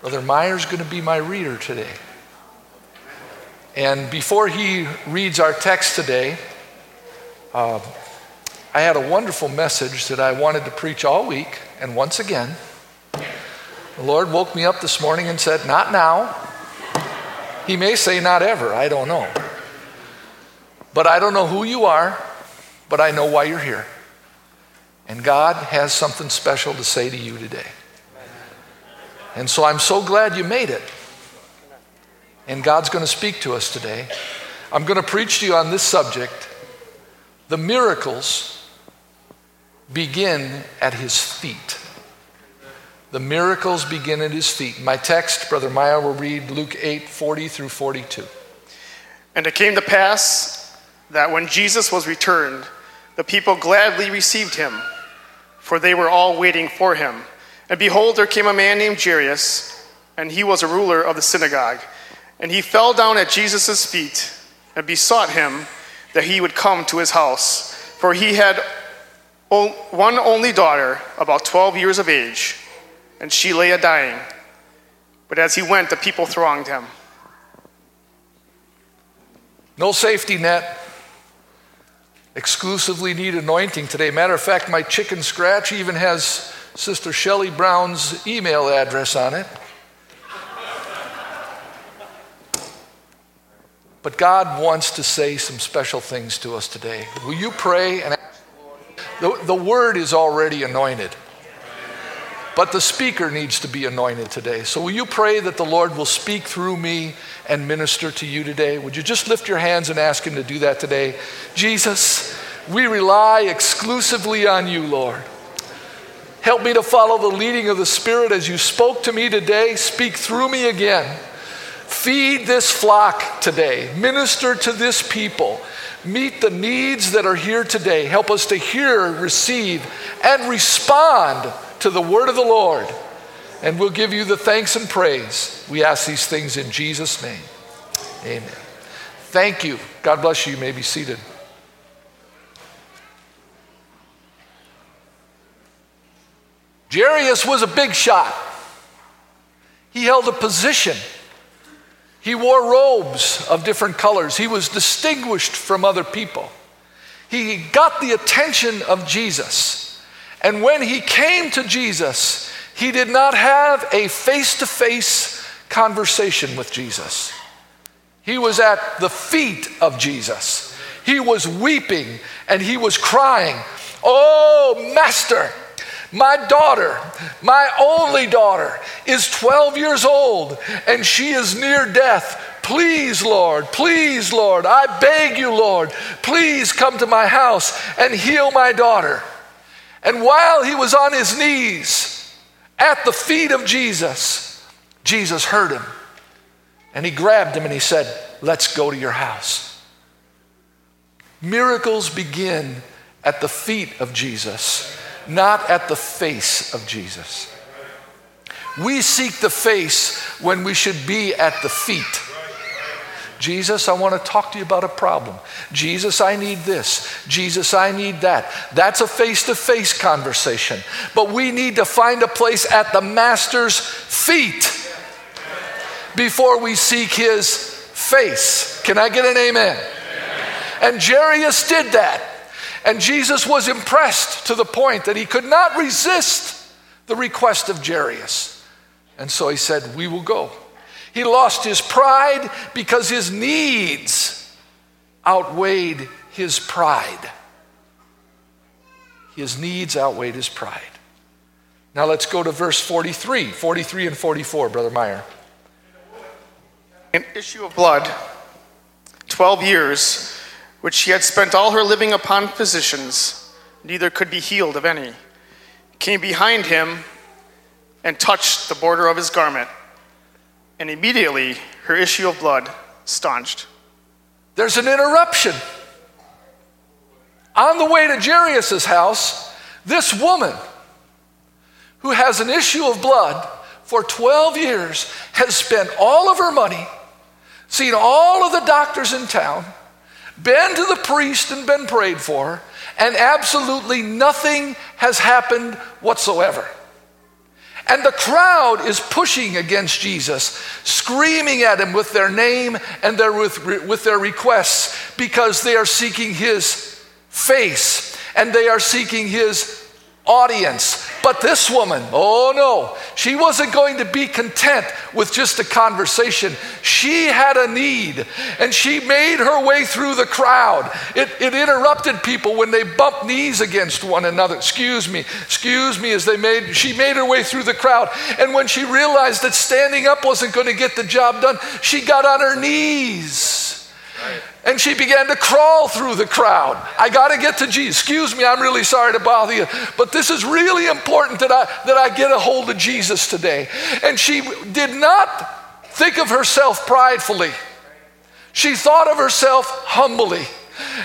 Brother Meyer's going to be my reader today. And before he reads our text today, uh, I had a wonderful message that I wanted to preach all week. And once again, the Lord woke me up this morning and said, Not now. He may say, Not ever. I don't know. But I don't know who you are, but I know why you're here. And God has something special to say to you today. And so I'm so glad you made it. And God's going to speak to us today. I'm going to preach to you on this subject. The miracles begin at his feet. The miracles begin at his feet. My text, Brother Meyer, will read Luke 8 40 through 42. And it came to pass that when Jesus was returned, the people gladly received him, for they were all waiting for him. And behold, there came a man named Jairus, and he was a ruler of the synagogue. And he fell down at Jesus' feet and besought him that he would come to his house, for he had one only daughter, about 12 years of age, and she lay a dying. But as he went, the people thronged him. No safety net exclusively need anointing today. Matter of fact, my chicken scratch even has Sister Shelley Brown's email address on it. But God wants to say some special things to us today. Will you pray and? The, the word is already anointed. But the speaker needs to be anointed today. So will you pray that the Lord will speak through me and minister to you today? Would you just lift your hands and ask Him to do that today? Jesus, we rely exclusively on you, Lord. Help me to follow the leading of the Spirit as you spoke to me today. Speak through me again. Feed this flock today. Minister to this people. Meet the needs that are here today. Help us to hear, receive, and respond to the word of the Lord. And we'll give you the thanks and praise. We ask these things in Jesus' name. Amen. Thank you. God bless you. You may be seated. Jairus was a big shot. He held a position. He wore robes of different colors. He was distinguished from other people. He got the attention of Jesus. And when he came to Jesus, he did not have a face to face conversation with Jesus. He was at the feet of Jesus. He was weeping and he was crying, Oh, Master, my daughter, my only daughter, is 12 years old and she is near death. Please, Lord, please, Lord, I beg you, Lord, please come to my house and heal my daughter. And while he was on his knees at the feet of Jesus, Jesus heard him and he grabbed him and he said, Let's go to your house. Miracles begin at the feet of Jesus not at the face of Jesus. We seek the face when we should be at the feet. Jesus, I want to talk to you about a problem. Jesus, I need this. Jesus, I need that. That's a face to face conversation. But we need to find a place at the Master's feet before we seek his face. Can I get an amen? And Jairus did that. And Jesus was impressed to the point that he could not resist the request of Jairus. And so he said, We will go. He lost his pride because his needs outweighed his pride. His needs outweighed his pride. Now let's go to verse 43, 43 and 44, Brother Meyer. An issue of blood, 12 years which she had spent all her living upon physicians, neither could be healed of any, came behind him and touched the border of his garment. and immediately her issue of blood staunched. There's an interruption. On the way to Jairus' house, this woman who has an issue of blood for 12 years has spent all of her money, seen all of the doctors in town, been to the priest and been prayed for, and absolutely nothing has happened whatsoever. And the crowd is pushing against Jesus, screaming at him with their name and their, with, with their requests because they are seeking his face and they are seeking his audience. But this woman, oh no, she wasn't going to be content with just a conversation. She had a need, and she made her way through the crowd. It, it interrupted people when they bumped knees against one another. Excuse me, excuse me, as they made, she made her way through the crowd. And when she realized that standing up wasn't going to get the job done, she got on her knees. And she began to crawl through the crowd. I got to get to Jesus. Excuse me, I'm really sorry to bother you, but this is really important that I, that I get a hold of Jesus today. And she did not think of herself pridefully, she thought of herself humbly.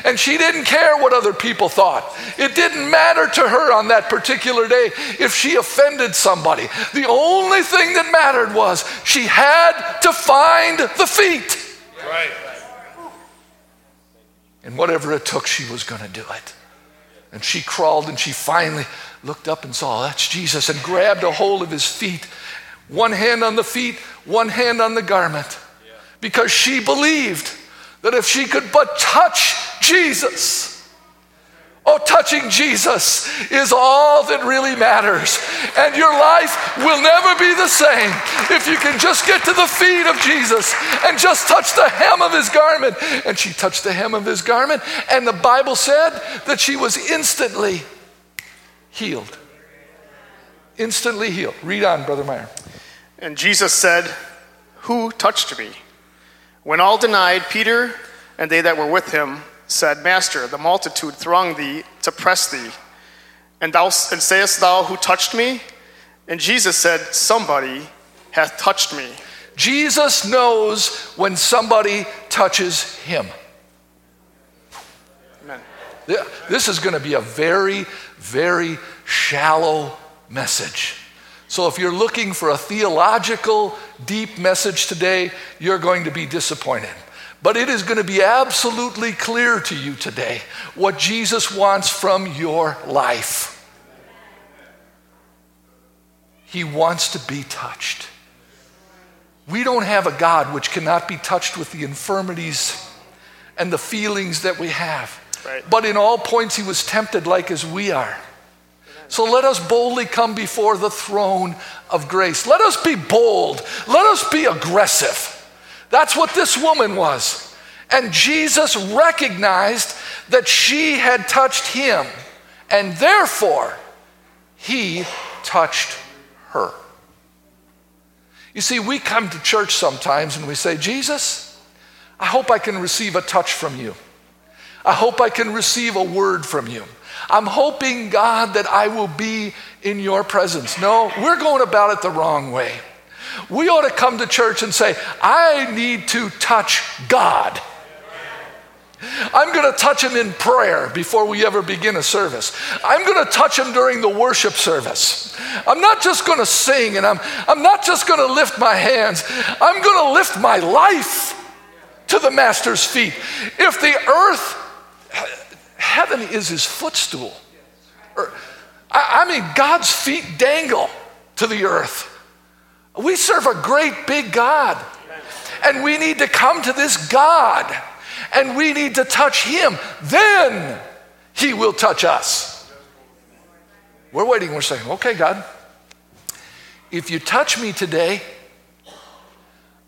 And she didn't care what other people thought. It didn't matter to her on that particular day if she offended somebody. The only thing that mattered was she had to find the feet. Right. And whatever it took, she was going to do it. And she crawled and she finally looked up and saw oh, that's Jesus and grabbed a hold of his feet. One hand on the feet, one hand on the garment. Because she believed that if she could but touch Jesus, Oh, touching Jesus is all that really matters. And your life will never be the same if you can just get to the feet of Jesus and just touch the hem of his garment. And she touched the hem of his garment, and the Bible said that she was instantly healed. Instantly healed. Read on, Brother Meyer. And Jesus said, Who touched me? When all denied, Peter and they that were with him, said, Master, the multitude throng thee to press thee. And, thou, and sayest thou, Who touched me? And Jesus said, Somebody hath touched me. Jesus knows when somebody touches him. Amen. This is going to be a very, very shallow message. So, if you're looking for a theological, deep message today, you're going to be disappointed. But it is going to be absolutely clear to you today what Jesus wants from your life. He wants to be touched. We don't have a God which cannot be touched with the infirmities and the feelings that we have. Right. But in all points, he was tempted like as we are. So let us boldly come before the throne of grace. Let us be bold. Let us be aggressive. That's what this woman was. And Jesus recognized that she had touched him, and therefore he touched her. You see, we come to church sometimes and we say, Jesus, I hope I can receive a touch from you. I hope I can receive a word from you. I'm hoping, God, that I will be in your presence. No, we're going about it the wrong way. We ought to come to church and say, I need to touch God. I'm going to touch him in prayer before we ever begin a service. I'm going to touch him during the worship service. I'm not just going to sing and I'm, I'm not just going to lift my hands, I'm going to lift my life to the Master's feet. If the earth, heaven is his footstool. Er, I mean, God's feet dangle to the earth. We serve a great big God. And we need to come to this God and we need to touch him. Then he will touch us. We're waiting, we're saying, okay, God, if you touch me today,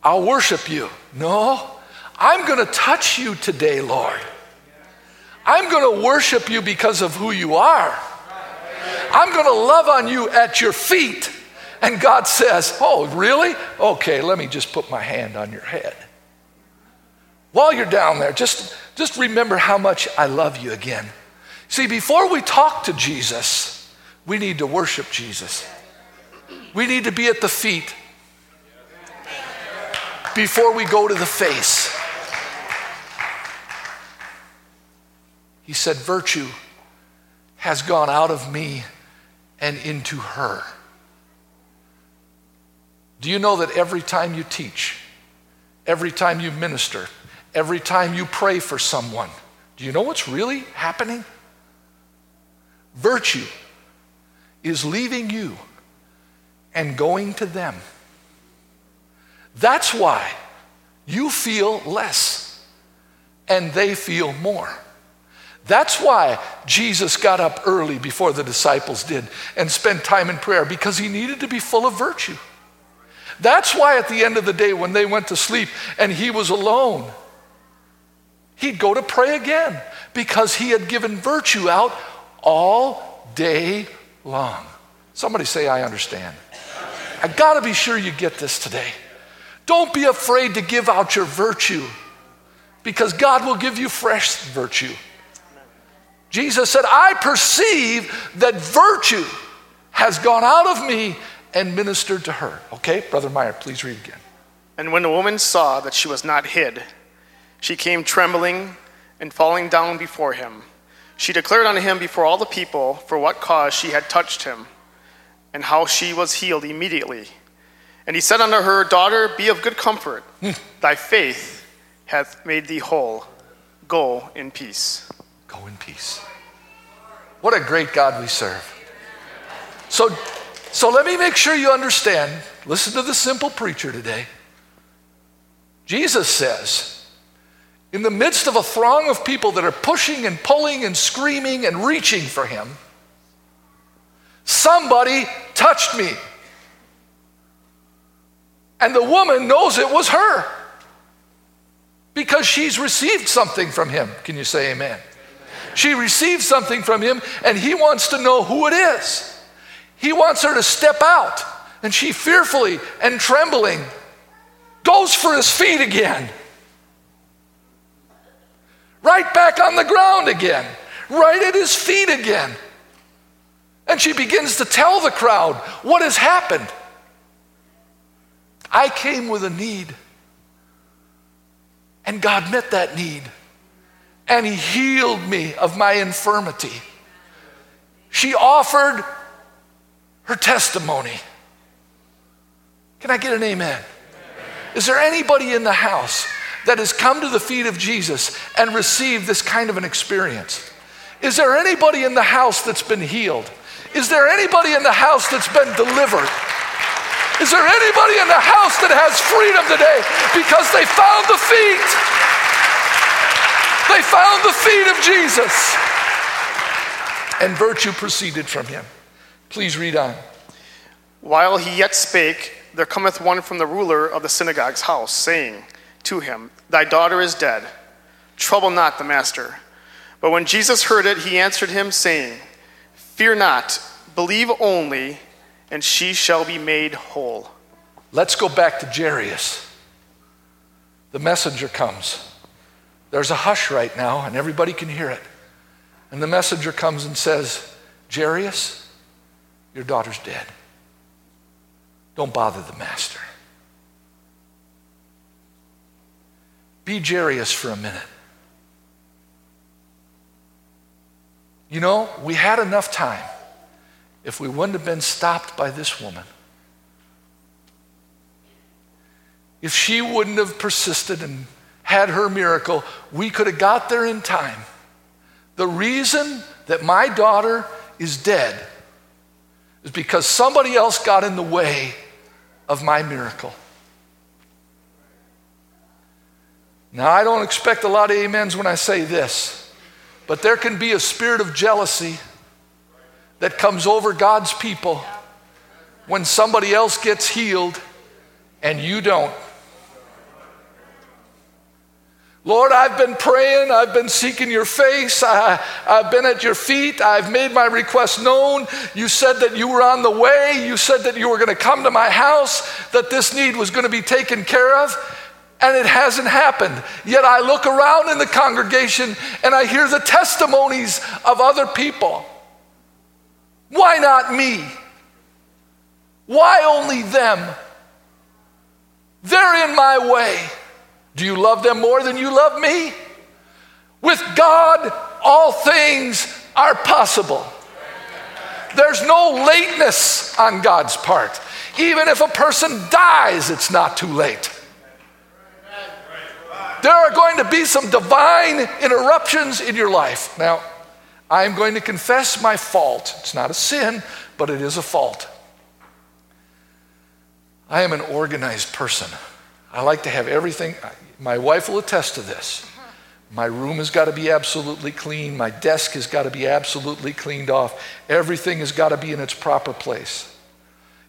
I'll worship you. No, I'm going to touch you today, Lord. I'm going to worship you because of who you are. I'm going to love on you at your feet. And God says, Oh, really? Okay, let me just put my hand on your head. While you're down there, just, just remember how much I love you again. See, before we talk to Jesus, we need to worship Jesus. We need to be at the feet. before we go to the face. He said, Virtue has gone out of me and into her. Do you know that every time you teach, every time you minister, every time you pray for someone, do you know what's really happening? Virtue is leaving you and going to them. That's why you feel less and they feel more. That's why Jesus got up early before the disciples did and spent time in prayer because he needed to be full of virtue. That's why at the end of the day, when they went to sleep and he was alone, he'd go to pray again because he had given virtue out all day long. Somebody say, I understand. I gotta be sure you get this today. Don't be afraid to give out your virtue because God will give you fresh virtue. Jesus said, I perceive that virtue has gone out of me and ministered to her. Okay, Brother Meyer, please read again. And when the woman saw that she was not hid, she came trembling and falling down before him. She declared unto him before all the people for what cause she had touched him, and how she was healed immediately. And he said unto her, Daughter, be of good comfort. Hmm. Thy faith hath made thee whole. Go in peace. Go in peace. What a great God we serve. So, so let me make sure you understand. Listen to the simple preacher today. Jesus says, in the midst of a throng of people that are pushing and pulling and screaming and reaching for him, somebody touched me. And the woman knows it was her because she's received something from him. Can you say amen? She received something from him, and he wants to know who it is. He wants her to step out, and she fearfully and trembling goes for his feet again. Right back on the ground again, right at his feet again. And she begins to tell the crowd what has happened. I came with a need, and God met that need and he healed me of my infirmity. She offered her testimony. Can I get an amen? Is there anybody in the house that has come to the feet of Jesus and received this kind of an experience? Is there anybody in the house that's been healed? Is there anybody in the house that's been delivered? Is there anybody in the house that has freedom today because they found the feet? They found the feet of Jesus. And virtue proceeded from him. Please read on. While he yet spake, there cometh one from the ruler of the synagogue's house, saying to him, Thy daughter is dead. Trouble not the master. But when Jesus heard it, he answered him, saying, Fear not, believe only, and she shall be made whole. Let's go back to Jairus. The messenger comes. There's a hush right now, and everybody can hear it. And the messenger comes and says, Jairus, your daughter's dead. Don't bother the master. Be Jairus for a minute. You know, we had enough time if we wouldn't have been stopped by this woman. If she wouldn't have persisted and had her miracle, we could have got there in time. The reason that my daughter is dead is because somebody else got in the way of my miracle. Now, I don't expect a lot of amens when I say this, but there can be a spirit of jealousy that comes over God's people when somebody else gets healed and you don't. Lord, I've been praying. I've been seeking your face. I, have been at your feet. I've made my request known. You said that you were on the way. You said that you were going to come to my house, that this need was going to be taken care of. And it hasn't happened. Yet I look around in the congregation and I hear the testimonies of other people. Why not me? Why only them? They're in my way, do you love them more than you love me? With God, all things are possible. There's no lateness on God's part. Even if a person dies, it's not too late. There are going to be some divine interruptions in your life. Now, I'm going to confess my fault. It's not a sin, but it is a fault. I am an organized person. I like to have everything. My wife will attest to this. My room has got to be absolutely clean. My desk has got to be absolutely cleaned off. Everything has got to be in its proper place.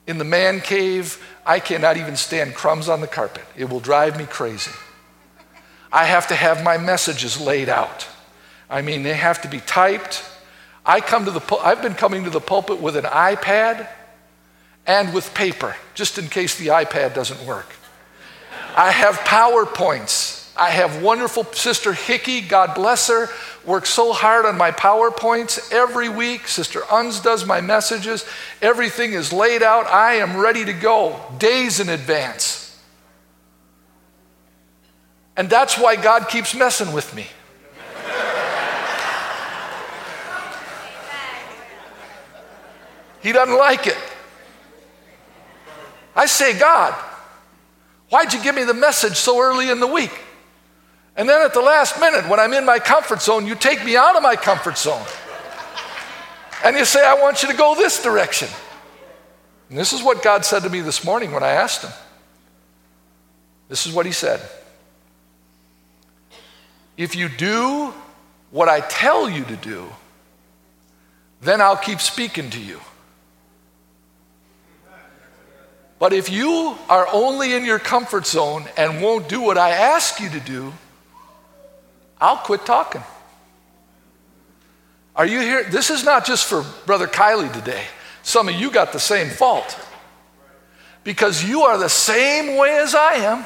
In the man cave, I cannot even stand crumbs on the carpet. It will drive me crazy. I have to have my messages laid out. I mean, they have to be typed. I come to the I've been coming to the pulpit with an iPad and with paper, just in case the iPad doesn't work. I have PowerPoints. I have wonderful sister Hickey, God bless her, works so hard on my PowerPoints every week. Sister Uns does my messages. Everything is laid out. I am ready to go days in advance. And that's why God keeps messing with me. He doesn't like it. I say, God, why'd you give me the message so early in the week? And then at the last minute, when I'm in my comfort zone, you take me out of my comfort zone. And you say, I want you to go this direction. And this is what God said to me this morning when I asked Him. This is what He said. If you do what I tell you to do, then I'll keep speaking to you. But if you are only in your comfort zone and won't do what I ask you to do, I'll quit talking. Are you here? This is not just for Brother Kielley today. Some of you got the same fault. Because you are the same way as I am.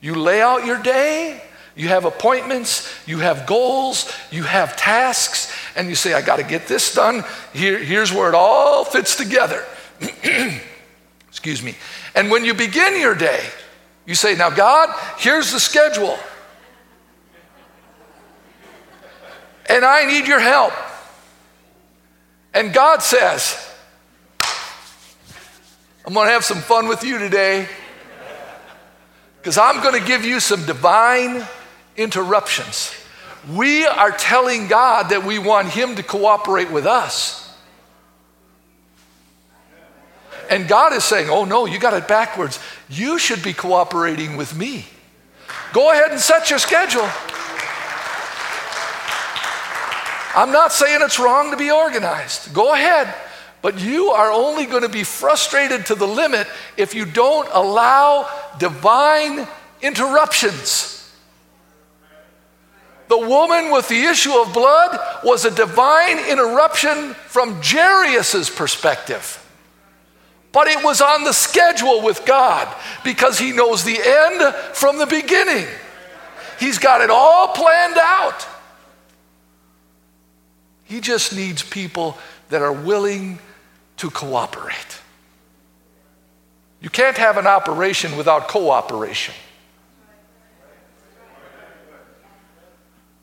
You lay out your day, you have appointments, you have goals, you have tasks, and you say, I got to get this done. Here, here's where it all fits together. Excuse me. And when you begin your day, you say, Now, God, here's the schedule. And I need your help. And God says, I'm going to have some fun with you today because I'm going to give you some divine interruptions. We are telling God that we want Him to cooperate with us. And God is saying, Oh, no, you got it backwards. You should be cooperating with me. Go ahead and set your schedule. I'm not saying it's wrong to be organized. Go ahead. But you are only going to be frustrated to the limit if you don't allow divine interruptions. The woman with the issue of blood was a divine interruption from Jairus' perspective. But it was on the schedule with God because He knows the end from the beginning. He's got it all planned out. He just needs people that are willing to cooperate. You can't have an operation without cooperation.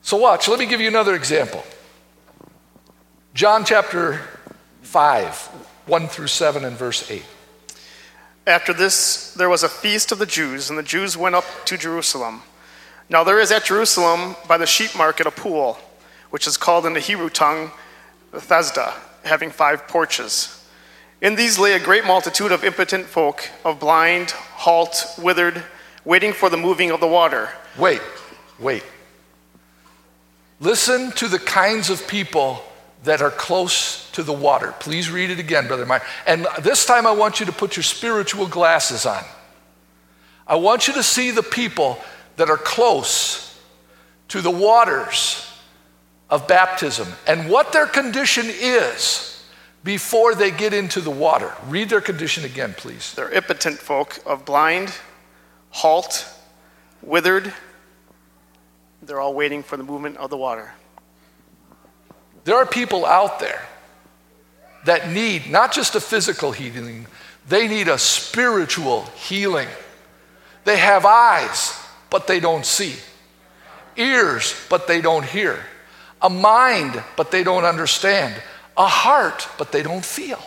So, watch, let me give you another example. John chapter 5, 1 through 7, and verse 8. After this, there was a feast of the Jews, and the Jews went up to Jerusalem. Now, there is at Jerusalem by the sheep market a pool, which is called in the Hebrew tongue Bethesda, having five porches. In these lay a great multitude of impotent folk, of blind, halt, withered, waiting for the moving of the water. Wait, wait. Listen to the kinds of people that are close to the water. Please read it again, Brother Meyer. And this time I want you to put your spiritual glasses on. I want you to see the people that are close to the waters of baptism and what their condition is before they get into the water. Read their condition again, please. They're impotent folk of blind, halt, withered, they're all waiting for the movement of the water. There are people out there that need not just a physical healing, they need a spiritual healing. They have eyes, but they don't see, ears, but they don't hear, a mind, but they don't understand, a heart, but they don't feel.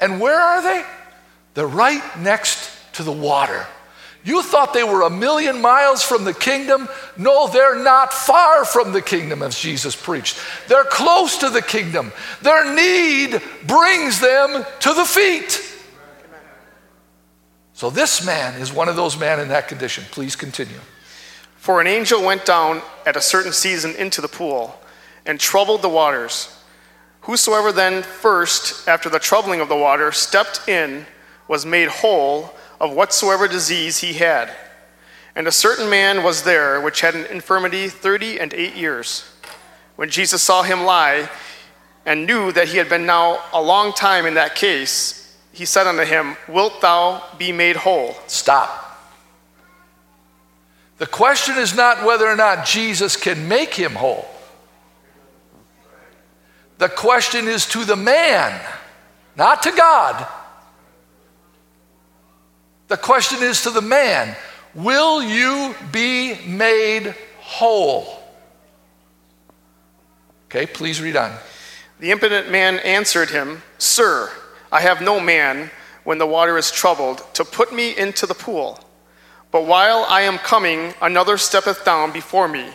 And where are they? They're right next to the water. You thought they were a million miles from the kingdom? No, they're not far from the kingdom, as Jesus preached. They're close to the kingdom. Their need brings them to the feet. So, this man is one of those men in that condition. Please continue. For an angel went down at a certain season into the pool and troubled the waters. Whosoever then first, after the troubling of the water, stepped in, was made whole of whatsoever disease he had. And a certain man was there which had an infirmity thirty and eight years. When Jesus saw him lie, and knew that he had been now a long time in that case, he said unto him, Wilt thou be made whole? Stop. The question is not whether or not Jesus can make him whole. The question is to the man, not to God. The question is to the man Will you be made whole? Okay, please read on. The impotent man answered him, Sir, I have no man when the water is troubled to put me into the pool. But while I am coming, another steppeth down before me.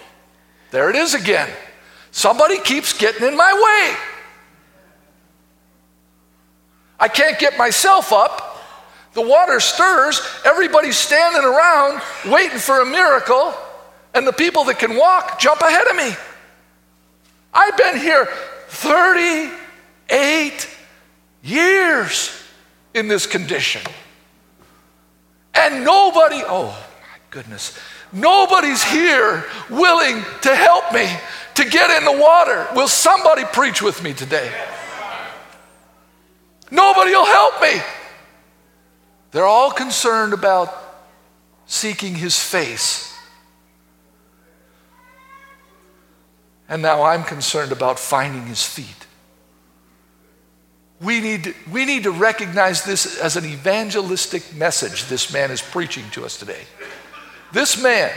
There it is again. Somebody keeps getting in my way. I can't get myself up. The water stirs, everybody's standing around waiting for a miracle, and the people that can walk jump ahead of me. I've been here 38 years in this condition. And nobody, oh my goodness, nobody's here willing to help me to get in the water. Will somebody preach with me today? Nobody will help me. They're all concerned about seeking his face. And now I'm concerned about finding his feet. We need, we need to recognize this as an evangelistic message this man is preaching to us today. This man,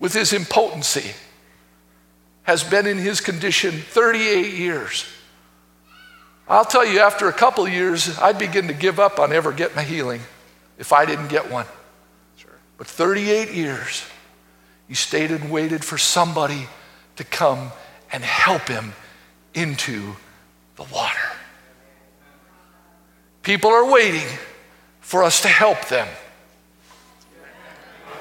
with his impotency, has been in his condition 38 years. I'll tell you, after a couple years, I'd begin to give up on ever getting a healing if I didn't get one. Sure. But 38 years, he stayed and waited for somebody to come and help him into the water. People are waiting for us to help them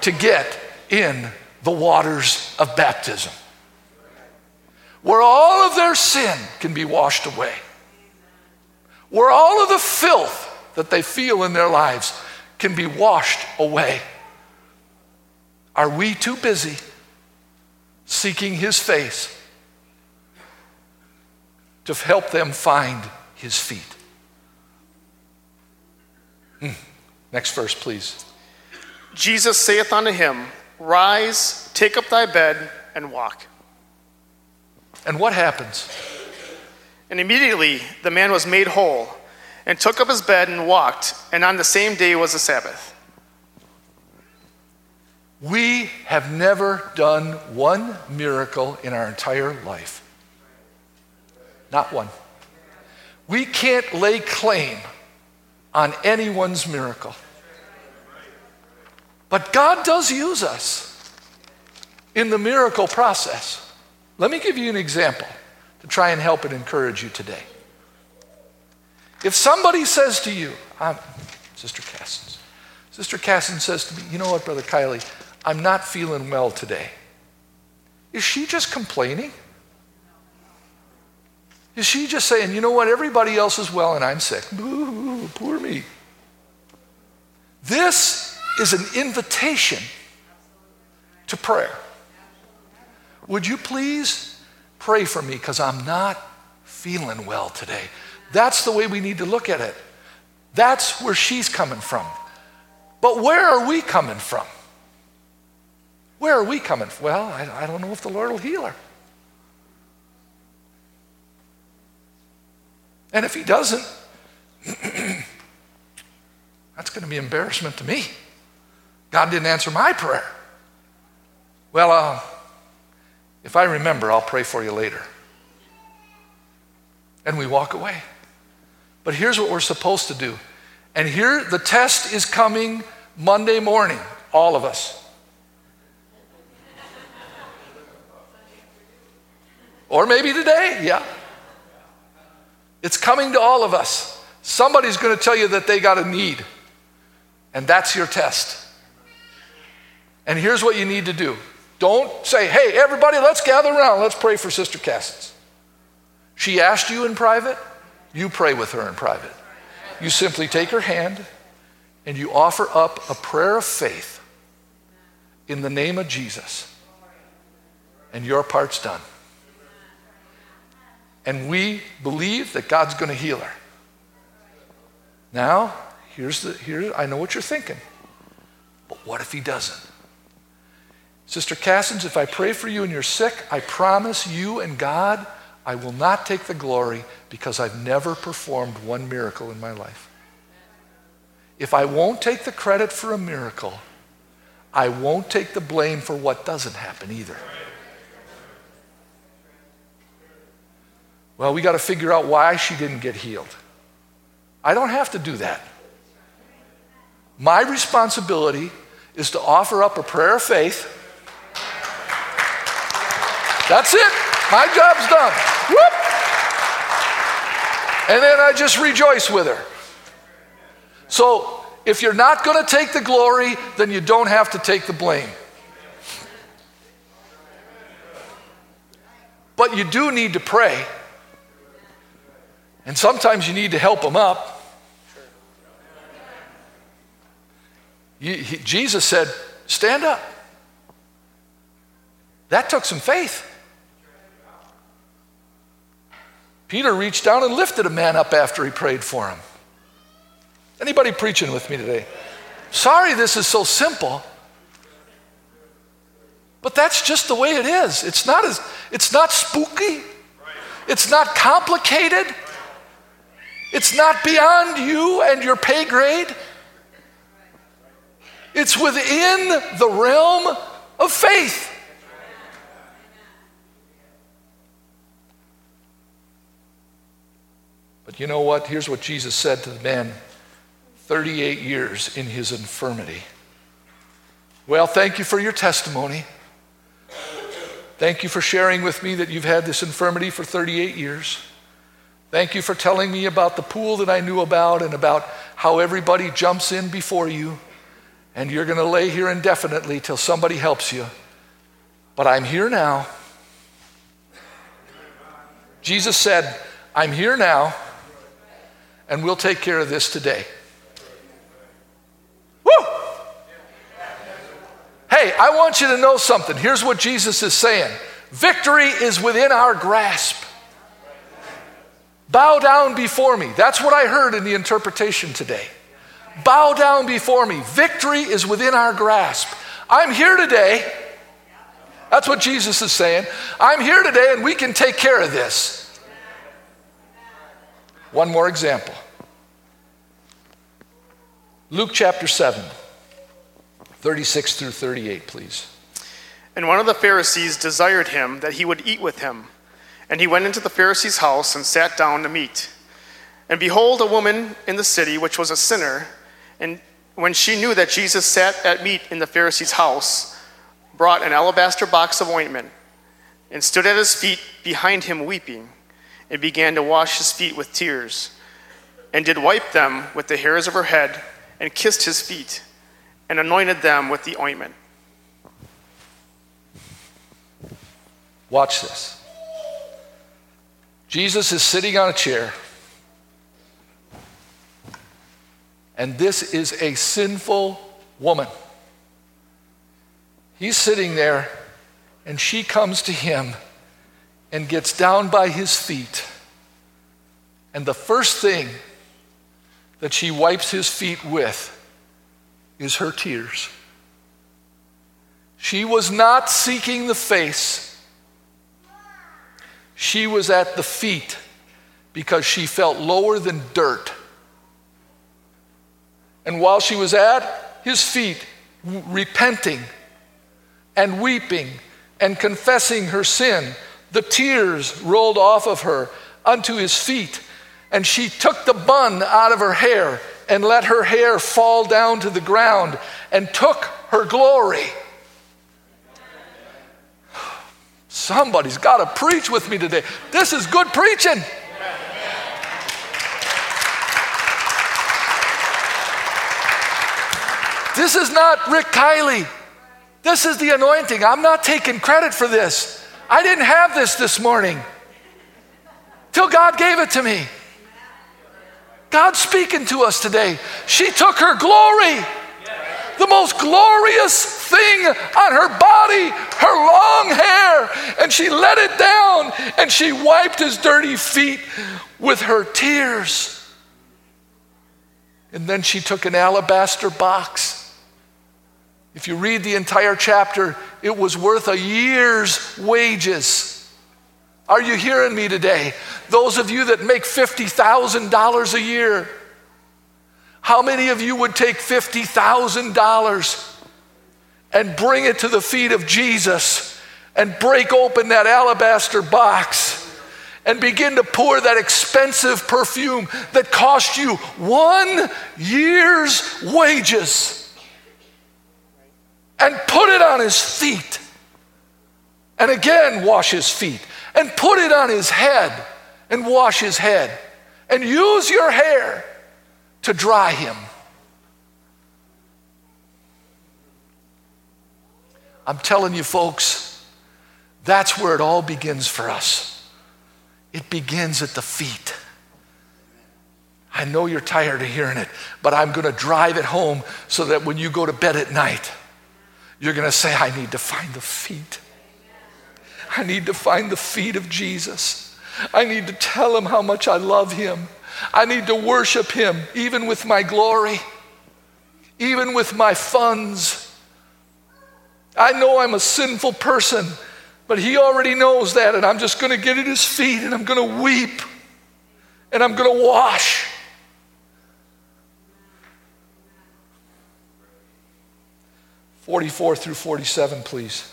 to get in the waters of baptism, where all of their sin can be washed away where all of the filth that they feel in their lives can be washed away. Are we too busy seeking His face to help them find His feet? Hmm. Next verse, please. Jesus saith unto him, Rise, take up thy bed, and walk. And what happens? And immediately the man was made whole, and took up his bed and walked, and on the same day was the Sabbath. We have never done one miracle in our entire life. Not one. We can't lay claim on anyone's miracle. But God does use us in the miracle process. Let me give you an example to try and help and encourage you today. If somebody says to you, I'm, Sister Cassins, Sister Casson says to me, you know what, Brother Kielley, I'm not feeling well today. Is she just complaining? Is she just saying, you know what, everybody else is well and I'm sick? Boo, poor me. This is an invitation to prayer. Would you please Pray for me because I'm not feeling well today. That's the way we need to look at it. That's where she's coming from. But where are we coming from? Where are we coming from? Well, I, I don't know if the Lord will heal her. And if he doesn't, That's going to be embarrassment to me. God didn't answer my prayer. Well, uh, if I remember, I'll pray for you later. And we walk away. But here's what we're supposed to do. And here, the test is coming Monday morning, all of us. Or maybe today, yeah. It's coming to all of us. Somebody's going to tell you that they got a need, and that's your test. And here's what you need to do don't say, hey, everybody, let's gather around, let's pray for Sister Cassins. She asked you in private, you pray with her in private. You simply take her hand and you offer up a prayer of faith in the name of Jesus, and your part's done. And we believe that God's going to heal her. Now, here's the here I know what you're thinking. But what if he doesn't? Sister Cassins, if I pray for you and you're sick, I promise you and God I will not take the glory because I've never performed one miracle in my life. If I won't take the credit for a miracle, I won't take the blame for what doesn't happen either. Well, we got to figure out why she didn't get healed. I don't have to do that. My responsibility is to offer up a prayer of faith. That's it. My job's done. Whoop! And then I just rejoice with her. So if you're not going to take the glory, then you don't have to take the blame. But you do need to pray. And sometimes you need to help them up. You, he, Jesus said, Stand up. That took some faith. Peter reached down and lifted a man up after he prayed for him. Anybody preaching with me today? Sorry this is so simple. But that's just the way it is. It's not as it's not spooky. It's not complicated. It's not beyond you and your pay grade. It's within the realm of faith. But you know what? Here's what Jesus said to the man 38 years in his infirmity. Well, thank you for your testimony. Thank you for sharing with me that you've had this infirmity for 38 years. Thank you for telling me about the pool that I knew about and about how everybody jumps in before you and you're going to lay here indefinitely till somebody helps you. But I'm here now. Jesus said, I'm here now, and we'll take care of this today. Woo! Hey, I want you to know something. Here's what Jesus is saying victory is within our grasp. Bow down before me. That's what I heard in the interpretation today. Bow down before me. Victory is within our grasp. I'm here today. That's what Jesus is saying. I'm here today and we can take care of this. One more example Luke chapter 7, 36 through 38, please. And one of the Pharisees desired him that he would eat with him. And he went into the Pharisee's house and sat down to meat. And behold, a woman in the city, which was a sinner, and when she knew that Jesus sat at meat in the Pharisee's house, brought an alabaster box of ointment, and stood at his feet behind him weeping, and began to wash his feet with tears, and did wipe them with the hairs of her head, and kissed his feet, and anointed them with the ointment. Watch this. Jesus is sitting on a chair, and this is a sinful woman. He's sitting there, and she comes to him and gets down by his feet. And the first thing that she wipes his feet with is her tears. She was not seeking the face she was at the feet because she felt lower than dirt. And while she was at his feet, repenting and weeping and confessing her sin, the tears rolled off of her unto his feet. And she took the bun out of her hair and let her hair fall down to the ground and took her glory. Somebody's got to preach with me today. This is good preaching. This is not Rick Kielley. This is the anointing. I'm not taking credit for this. I didn't have this this morning till God gave it to me. God's speaking to us today. She took her glory, the most glorious thing on her body, her long hair, and she let it down and she wiped his dirty feet with her tears. And then she took an alabaster box if you read the entire chapter, it was worth a year's wages. Are you hearing me today? Those of you that make $50,000 a year, how many of you would take $50,000 and bring it to the feet of Jesus and break open that alabaster box and begin to pour that expensive perfume that cost you one year's wages? and put it on his feet. And again, wash his feet. And put it on his head and wash his head. And use your hair to dry him. I'm telling you, folks, that's where it all begins for us. It begins at the feet. I know you're tired of hearing it, but I'm going to drive it home so that when you go to bed at night, you're going to say, I need to find the feet. I need to find the feet of Jesus. I need to tell him how much I love him. I need to worship him, even with my glory, even with my funds. I know I'm a sinful person, but he already knows that, and I'm just going to get at his feet and I'm going to weep and I'm going to wash 44 through 47, please.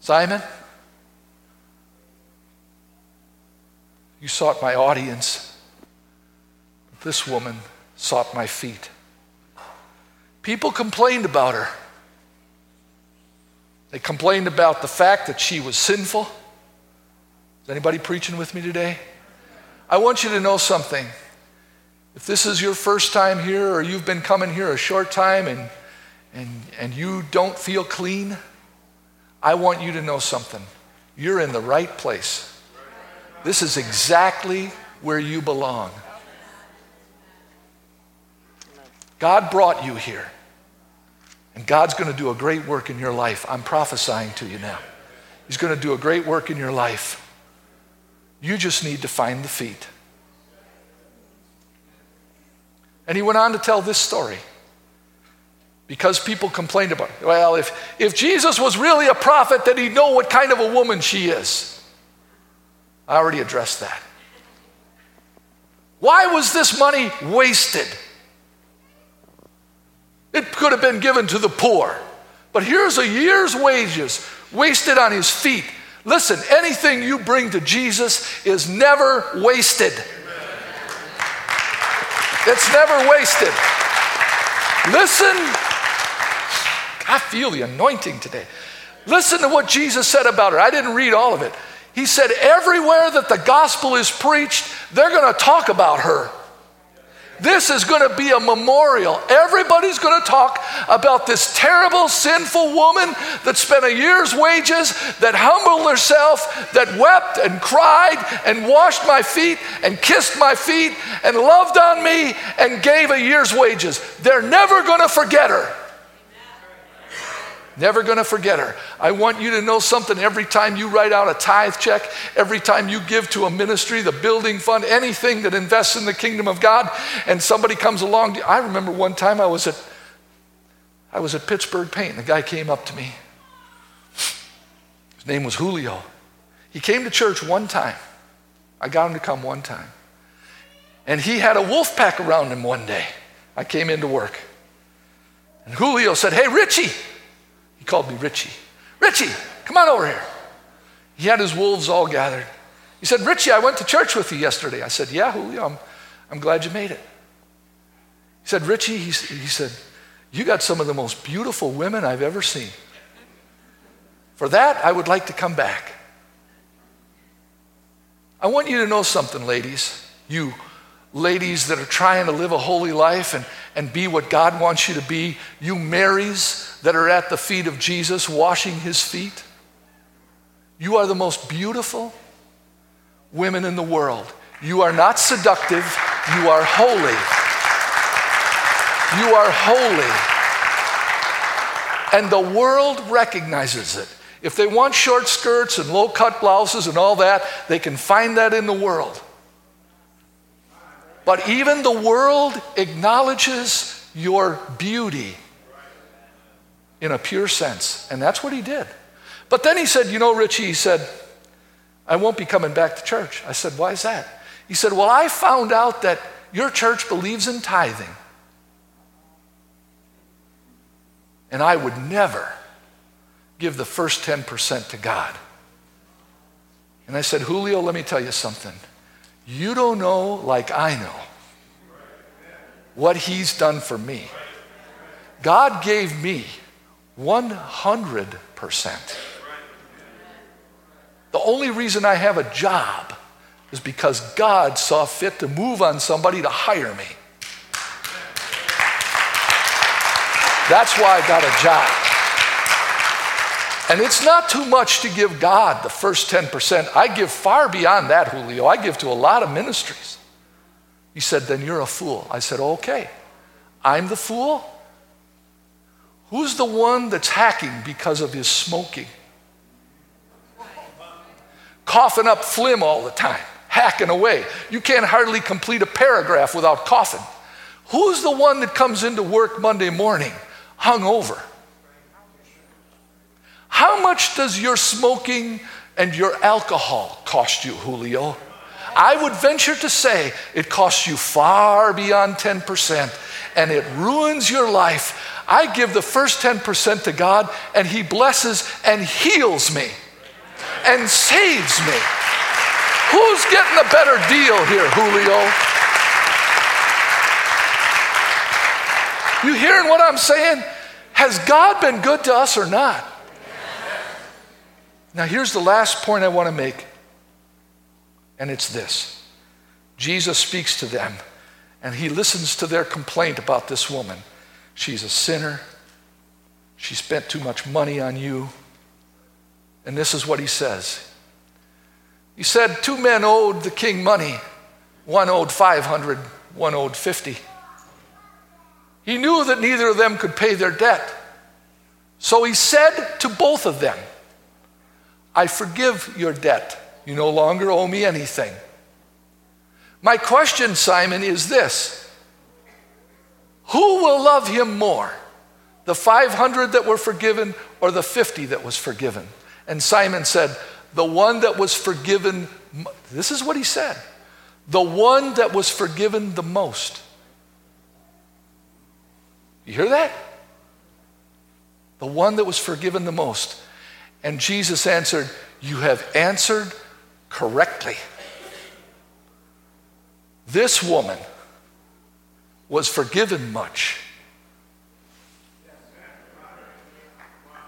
Simon, you sought my audience. But This woman sought my feet. People complained about her. They complained about the fact that she was sinful. Is anybody preaching with me today? I want you to know something. If this is your first time here or you've been coming here a short time and, and, and you don't feel clean, I want you to know something. You're in the right place. This is exactly where you belong. God brought you here. And God's going to do a great work in your life. I'm prophesying to you now. He's going to do a great work in your life. You just need to find the feet. And he went on to tell this story because people complained about it. Well, if, if Jesus was really a prophet, then he'd know what kind of a woman she is. I already addressed that. Why was this money wasted? It could have been given to the poor. But here's a year's wages wasted on his feet Listen, anything you bring to Jesus is never wasted. It's never wasted. Listen, I feel the anointing today. Listen to what Jesus said about her. I didn't read all of it. He said, Everywhere that the gospel is preached, they're going to talk about her. This is going to be a memorial. Everybody's going to talk about this terrible, sinful woman that spent a year's wages, that humbled herself, that wept and cried and washed my feet and kissed my feet and loved on me and gave a year's wages. They're never going to forget her. Never to forget her. I want you to know something every time you write out a tithe check, every time you give to a ministry, the building fund, anything that invests in the kingdom of God, and somebody comes along. I remember one time I was at I was at Pittsburgh Paint, and the guy came up to me. His name was Julio. He came to church one time. I got him to come one time. And he had a wolf pack around him one day. I came into work. And Julio said, Hey, Richie, he called me Richie. Richie, come on over here. He had his wolves all gathered. He said, Richie, I went to church with you yesterday. I said, Yeah, Julio, I'm, I'm glad you made it. He said, Richie, he, he said, You got some of the most beautiful women I've ever seen. For that, I would like to come back. I want you to know something, ladies. You ladies that are trying to live a holy life and, and be what God wants you to be, you Marys that are at the feet of Jesus washing his feet. You are the most beautiful women in the world. You are not seductive, you are holy. You are holy. And the world recognizes it. If they want short skirts and low cut blouses and all that, they can find that in the world. But even the world acknowledges your beauty in a pure sense. And that's what he did. But then he said, You know, Richie, he said, I won't be coming back to church. I said, Why is that? He said, Well, I found out that your church believes in tithing. And I would never give the first 10% to God. And I said, Julio, let me tell you something. You don't know, like I know, what He's done for me. God gave me 100%. The only reason I have a job is because God saw fit to move on somebody to hire me. That's why I got a job. And it's not too much to give God the first 10%. I give far beyond that, Julio. I give to a lot of ministries. He said, Then you're a fool. I said, Okay. I'm the fool? Who's the one that's hacking because of his smoking? Coughing up phlegm all the time, hacking away. You can't hardly complete a paragraph without coughing. Who's the one that comes into work Monday morning hungover? How much does your smoking and your alcohol cost you, Julio? I would venture to say it costs you far beyond 10% and it ruins your life. I give the first 10% to God and He blesses and heals me and saves me. Who's getting a better deal here, Julio? You hearing what I'm saying? Has God been good to us or not? Now, here's the last point I want to make, and it's this Jesus speaks to them, and he listens to their complaint about this woman. She's a sinner, she spent too much money on you. And this is what he says He said, Two men owed the king money. One owed 500, one owed 50. He knew that neither of them could pay their debt. So he said to both of them, I forgive your debt. You no longer owe me anything. My question, Simon, is this Who will love him more? The 500 that were forgiven or the 50 that was forgiven? And Simon said, The one that was forgiven, this is what he said, the one that was forgiven the most. You hear that? The one that was forgiven the most. And Jesus answered, You have answered correctly. This woman was forgiven much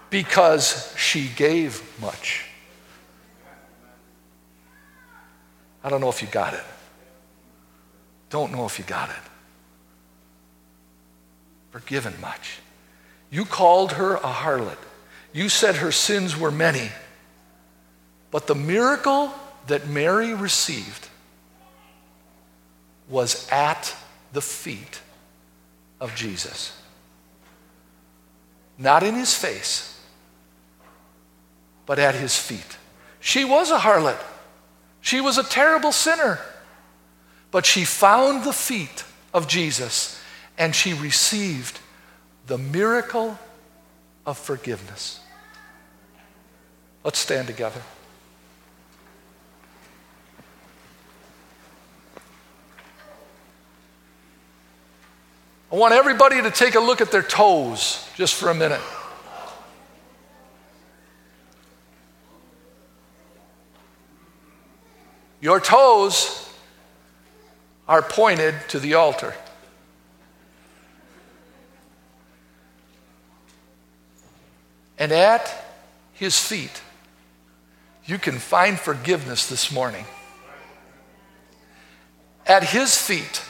because she gave much. I don't know if you got it. Don't know if you got it. forgiven much. You called her a harlot. You said her sins were many. But the miracle that Mary received was at the feet of Jesus. Not in his face, but at his feet. She was a harlot. She was a terrible sinner. But she found the feet of Jesus and she received the miracle of forgiveness. Let's stand together. I want everybody to take a look at their toes just for a minute. Your toes are pointed to the altar. And at his feet, you can find forgiveness this morning. At his feet,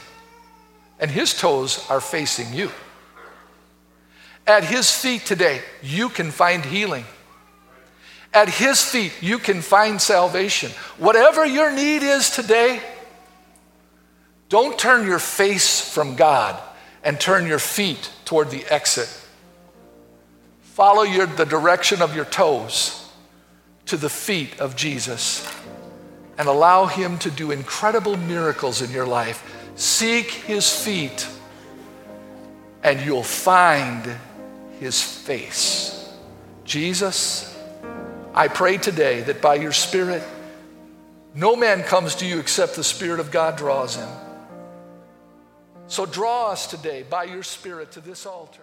and his toes are facing you. At his feet today, you can find healing. At his feet, you can find salvation. Whatever your need is today, don't turn your face from God and turn your feet toward the exit. Follow your, the direction of your toes to the feet of Jesus and allow him to do incredible miracles in your life Seek his feet, and you'll find his face. Jesus, I pray today that by your Spirit, no man comes to you except the Spirit of God draws him. So draw us today by your Spirit to this altar.